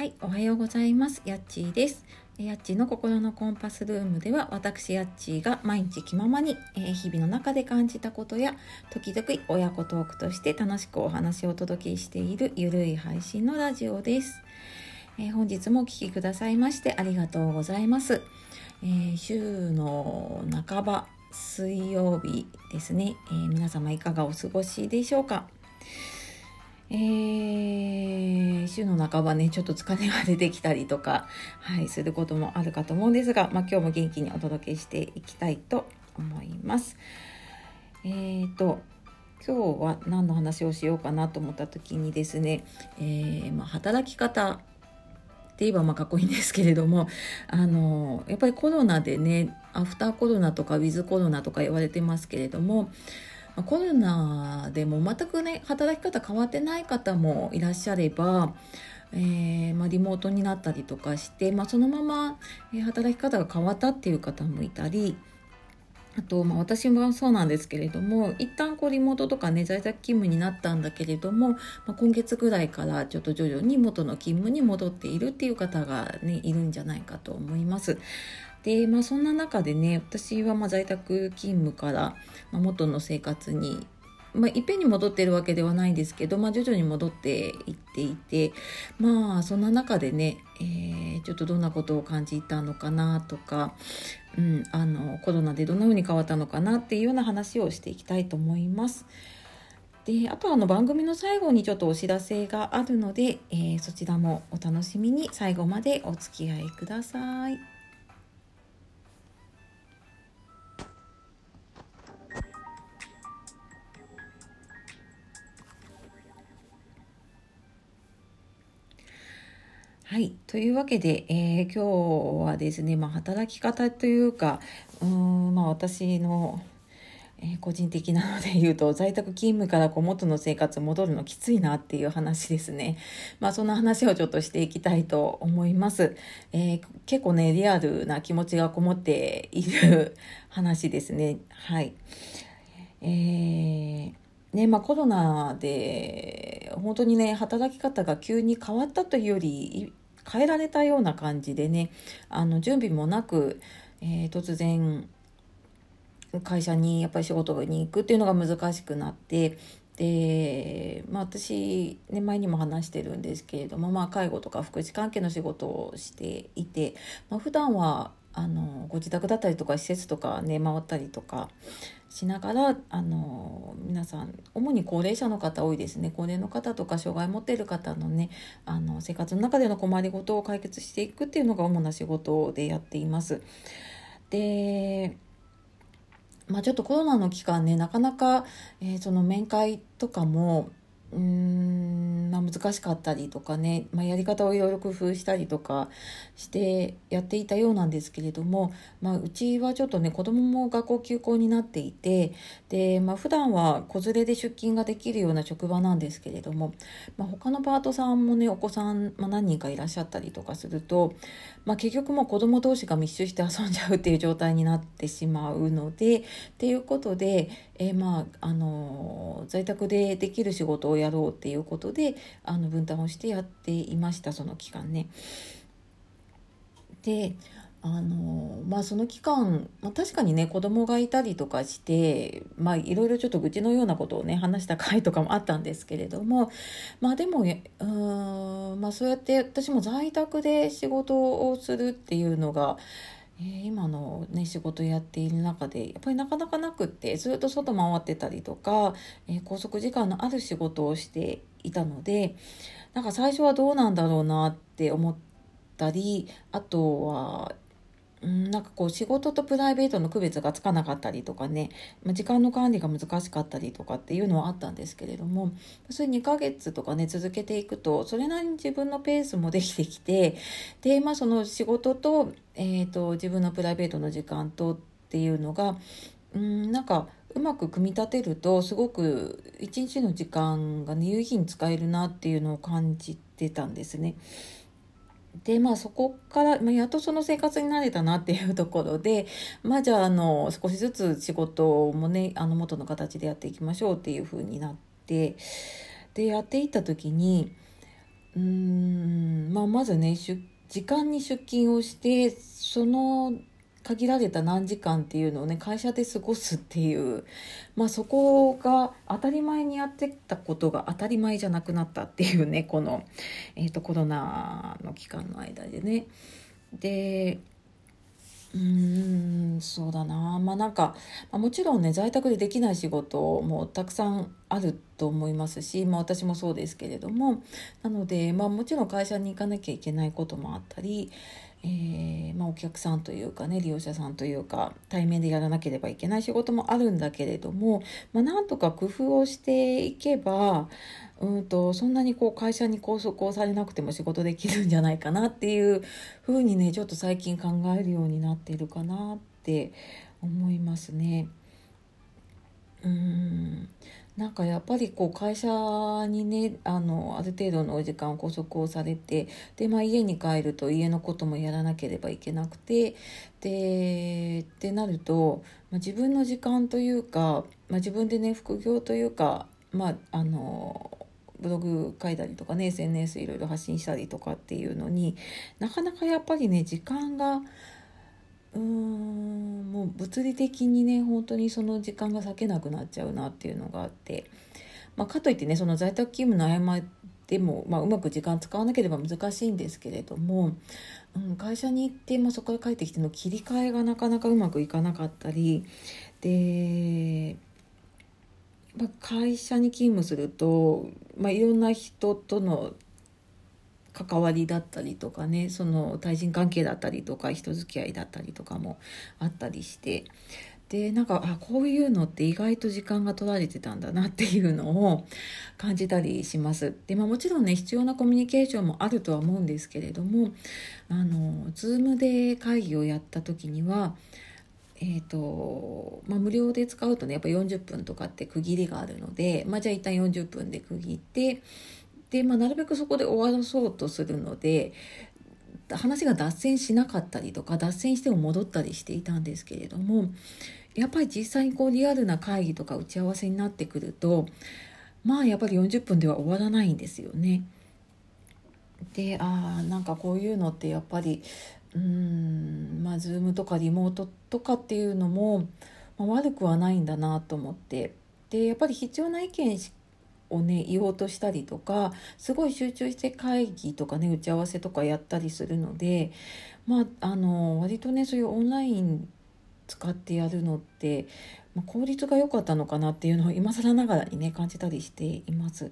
はい、おはようございます。やっちーです。やっちーの心のコンパスルームでは、私やっちーが毎日気ままに、えー日々の中で感じたことや、時々親子トークとして楽しくお話をお届けしているゆるい配信のラジオです。えー本日もお聴きくださいましてありがとうございます。えー週の半ば、水曜日ですね、え皆様いかがお過ごしでしょうか？えー週の半ばねちょっと疲れが出てきたりとか、はい、することもあるかと思うんですが、まあ、今日も元気にお届けしていきたいと思います。えーと今日は何の話をしようかなと思った時にですね、えーまあ、働き方って言えばまあかっこいいんですけれどもあのやっぱりコロナでねアフターコロナとかウィズコロナとか言われてますけれどもコロナでも全くね働き方変わってない方もいらっしゃれば、えーまあ、リモートになったりとかして、まあ、そのまま、働き方が変わったっていう方もいたりあと、まあ、私もそうなんですけれども一旦こうリモートとかね在宅勤務になったんだけれども、まあ、今月ぐらいからちょっと徐々に元の勤務に戻っているっていう方がねいるんじゃないかと思います。でまあそんな中でね私はま在宅勤務から、元の生活にまあ、いっぺんに戻ってるわけではないんですけど、まあ、徐々に戻っていっていてまあそんな中でね、えーちょっとどんなことを感じたのかなとか、うん、あのコロナでどんな風に変わったのかなっていうような話をしていきたいと思います。であとあの番組の最後にちょっとお知らせがあるので、えーそちらもお楽しみに最後までお付き合いください。はい。というわけで、えー今日はですね、まあ、働き方というか、うん、まあ、私の、えー個人的なので 言うと、在宅勤務からこう元の生活戻るのきついなっていう話ですね。まあ、そんな話をちょっとしていきたいと思います。えー結構ね、リアルな気持ちがこもっている話ですね。はい。えーねまあ、コロナで本当にね働き方が急に変わったというより変えられたような感じでねあの準備もなく、えー突然会社にやっぱり仕事に行くっていうのが難しくなってで、まあ、私、ね、前にも話してるんですけれども、まあ、介護とか福祉関係の仕事をしていて、まあ普段はあのご自宅だったりとか施設とかね回ったりとかしながらあの皆さん主に高齢者の方多いですね高齢の方とか障害持っている方のねあの生活の中での困りごとを解決していくっていうのが主な仕事でやっています。でまあ、ちょっとコロナの期間ねなかなか、えーその面会とかもうーん、まあ、難しかったりとかね、まあ、やり方をいろいろ工夫したりとかしてやっていたようなんですけれども、まあ、うちはちょっとね子供も学校休校になっていてで、まあ普段は子連れで出勤ができるような職場なんですけれども、まあ、他のパートさんもねお子さん、まあ、何人かいらっしゃったりとかすると、まあ、結局もう子供同士が密集して遊んじゃうっていう状態になってしまうのでっていうことで、えーまああの在宅でできる仕事をやろうっていうことであの分担をしてやっていましたその期間ね。であのまあその期間、まあ、確かにね子供がいたりとかしてまあいろいろちょっと愚痴のようなことをね話した回とかもあったんですけれどもまあでもうんまあそうやって私も在宅で仕事をするっていうのが、今のね仕事やっている中でやっぱりなかなかなくってずっと外回ってたりとか、えー拘束時間のある仕事をしていたのでなんか最初はどうなんだろうなって思ったりあとはん、なんかこう仕事とプライベートの区別がつかなかったりとかね、ま、時間の管理が難しかったりとかっていうのはあったんですけれどもそれ2ヶ月とかね続けていくとそれなりに自分のペースもできてきてで、まあ、その仕事と,、えー、と自分のプライベートの時間とっていうのがうんなんかうまく組み立てるとすごく一日の時間がね有意義に使えるなっていうのを感じてたんですね。でまあそこから、まあ、やっとその生活に慣れたなっていうところでまあじゃああの少しずつ仕事もねあの元の形でやっていきましょうっていう風になってでやっていった時にうーん、まあ、まずね時間に出勤をしてその限られた何時間っていうのをね会社で過ごすっていう、まあ、そこが当たり前にやってたことが当たり前じゃなくなったっていうねこの、えーと、コロナの期間の間でね。でうーんそうだなまあなんか、まあ、もちろんね在宅でできない仕事もたくさんあると思いますし、まあ、私もそうですけれどもなので、まあ、もちろん会社に行かなきゃいけないこともあったり、えー、まあ、お客さんというかね利用者さんというか対面でやらなければいけない仕事もあるんだけれども、まあ、なんとか工夫をしていけばうんとそんなにこう会社に拘束をされなくても仕事できるんじゃないかなっていうふうにねちょっと最近考えるようになっているかなって思いますね。うんなんかやっぱりこう会社にねあのある程度のお時間を拘束をされてで、まあ、家に帰ると家のこともやらなければいけなくてでってなると、まあ、自分の時間というか、まあ、自分でね副業というか、まあ、あのブログ書いたりとかね SNS いろいろ発信したりとかっていうのになかなかやっぱりね時間がうーんもう物理的にね本当にその時間が割けなくなっちゃうなっていうのがあって、まあ、かといってねその在宅勤務の合間でも、まあ、うまく時間使わなければ難しいんですけれども、うん、会社に行って、まあ、そこから帰ってきての切り替えがなかなかうまくいかなかったりで、まあ、会社に勤務すると、まあ、いろんな人との関わりだったりとかねその対人関係だったりとか人付き合いだったりとかもあったりしてでなんかあこういうのって意外と時間が取られてたんだなっていうのを感じたりします。でまあ、もちろんね必要なコミュニケーションもあるとは思うんですけれどもあの Zoom で会議をやった時にはえーとまあ、無料で使うとねやっぱ40分とかって区切りがあるので、まあ、じゃあ一旦40分で区切ってで、まあ、なるべくそこで終わらそうとするので話が脱線しなかったりとか脱線しても戻ったりしていたんですけれどもやっぱり実際にこうリアルな会議とか打ち合わせになってくるとまあやっぱり40分では終わらないんですよね。でああなんかこういうのってやっぱりうんまあ Zoom とかリモートとかっていうのも、まあ、悪くはないんだなと思ってでやっぱり必要な意見しをね言おうとしたりとかすごい集中して会議とかね打ち合わせとかやったりするのでまああの割とねそういうオンライン使ってやるのって、まあ、効率が良かったのかなっていうのを 今更ながらにね感じたりしています。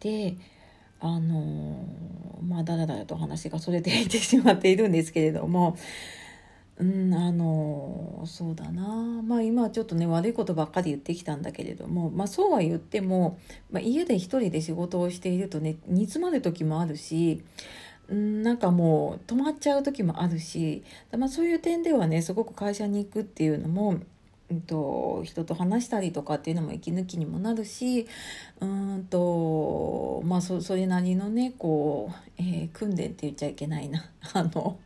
であのまあだらだらと話がそれていってしまっているんですけれどもうんあのそうだな。まあ今ちょっとね悪いことばっかり言ってきたんだけれどもまあそうは言っても、まあ、家で一人で仕事をしているとね煮詰まる時もあるしうんなんかもう止まっちゃう時もあるし、まあ、そういう点ではねすごく会社に行くっていうのもうんと、人と話したりとかっていうのも息抜きにもなるしうんとまあそそれなりのねこう、えー、訓練って言っちゃいけないな。あの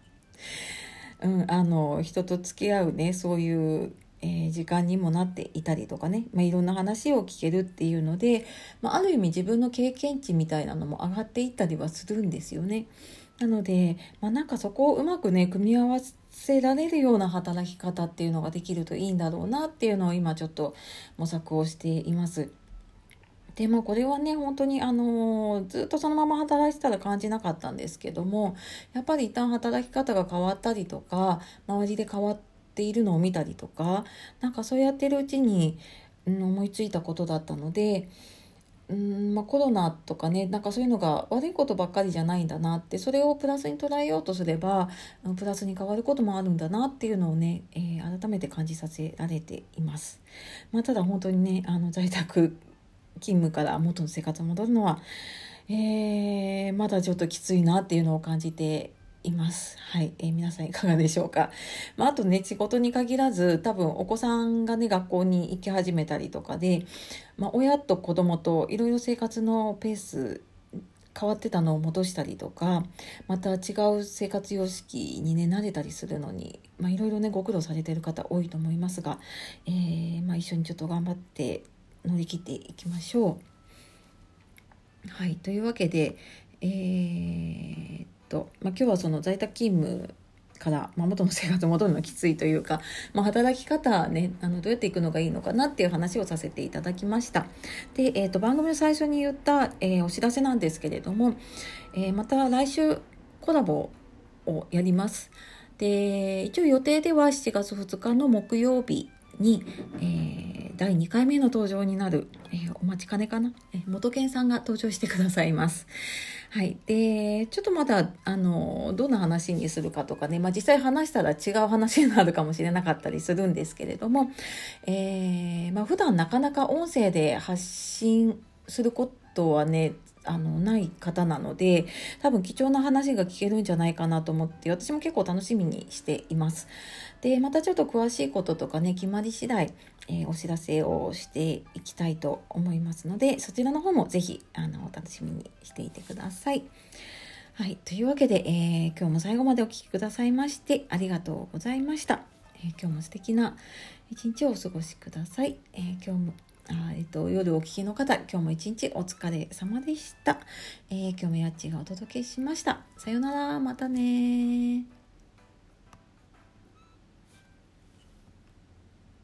うん、あの人と付き合うねそういう、えー、時間にもなっていたりとかね、まあ、いろんな話を聞けるっていうので、まあ、ある意味自分の経験値みたいなのも上がっていったりはするんですよね。なので、まあ、なんかそこをうまくね組み合わせられるような働き方っていうのができるといいんだろうなっていうのを今ちょっと模索をしています。でまあこれはね本当にあのずっとそのまま働いてたら感じなかったんですけどもやっぱり一旦働き方が変わったりとか周りで変わっているのを見たりとかなんかそうやってるうちに、うん、思いついたことだったので。うんまあ、コロナとかねなんかそういうのが悪いことばっかりじゃないんだなってそれをプラスに捉えようとすればプラスに変わることもあるんだなっていうのをね、えー、改めて感じさせられています。まあ、ただ本当にねあの在宅勤務から元の生活に戻るのは、えー、まだちょっときついなっていうのを感じています。はい、えー、皆さんいかがでしょうか？まあ、あとね、仕事に限らず、多分お子さんがね、学校に行き始めたりとかで、まあ、親と子供といろいろ生活のペース変わってたのを戻したりとかまた違う生活様式にね慣れたりするのにいろいろねご苦労されてる方多いと思いますが、えーまあ、一緒にちょっと頑張って乗り切っていきましょう。はいというわけでえー、っと、まあ、今日はその在宅勤務から、まあ、元の生活戻るのきついというか、まあ、働き方ねあのどうやっていくのがいいのかなっていう話をさせていただきましたで、えーと、番組の最初に言った、えー、お知らせなんですけれども、えー、また来週コラボをやりますで一応予定では7月2日の木曜日に、えー、第2回目の登場になる、えー、お待ちかねかな、えー、元健さんが登場してくださいます。はい。で、ちょっとまだ、あの、どんな話にするかとかね、まあ実際話したら違う話になるかもしれなかったりするんですけれども、えー、まあ普段なかなか音声で発信することはね、あのない方なので多分貴重な話が聞けるんじゃないかなと思って私も結構楽しみにしています。でまたちょっと詳しいこととかね決まり次第、えー、お知らせをしていきたいと思いますのでそちらの方も是非あのお楽しみにしていてください。はい、というわけで、えー、今日も最後までお聴きくださいましてありがとうございました。えー、今日も素敵な一日をお過ごしください。えー、今日もあえっと、夜お聞きの方、今日も一日お疲れ様でした。えー、今日もやっちがお届けしました。さようなら、またね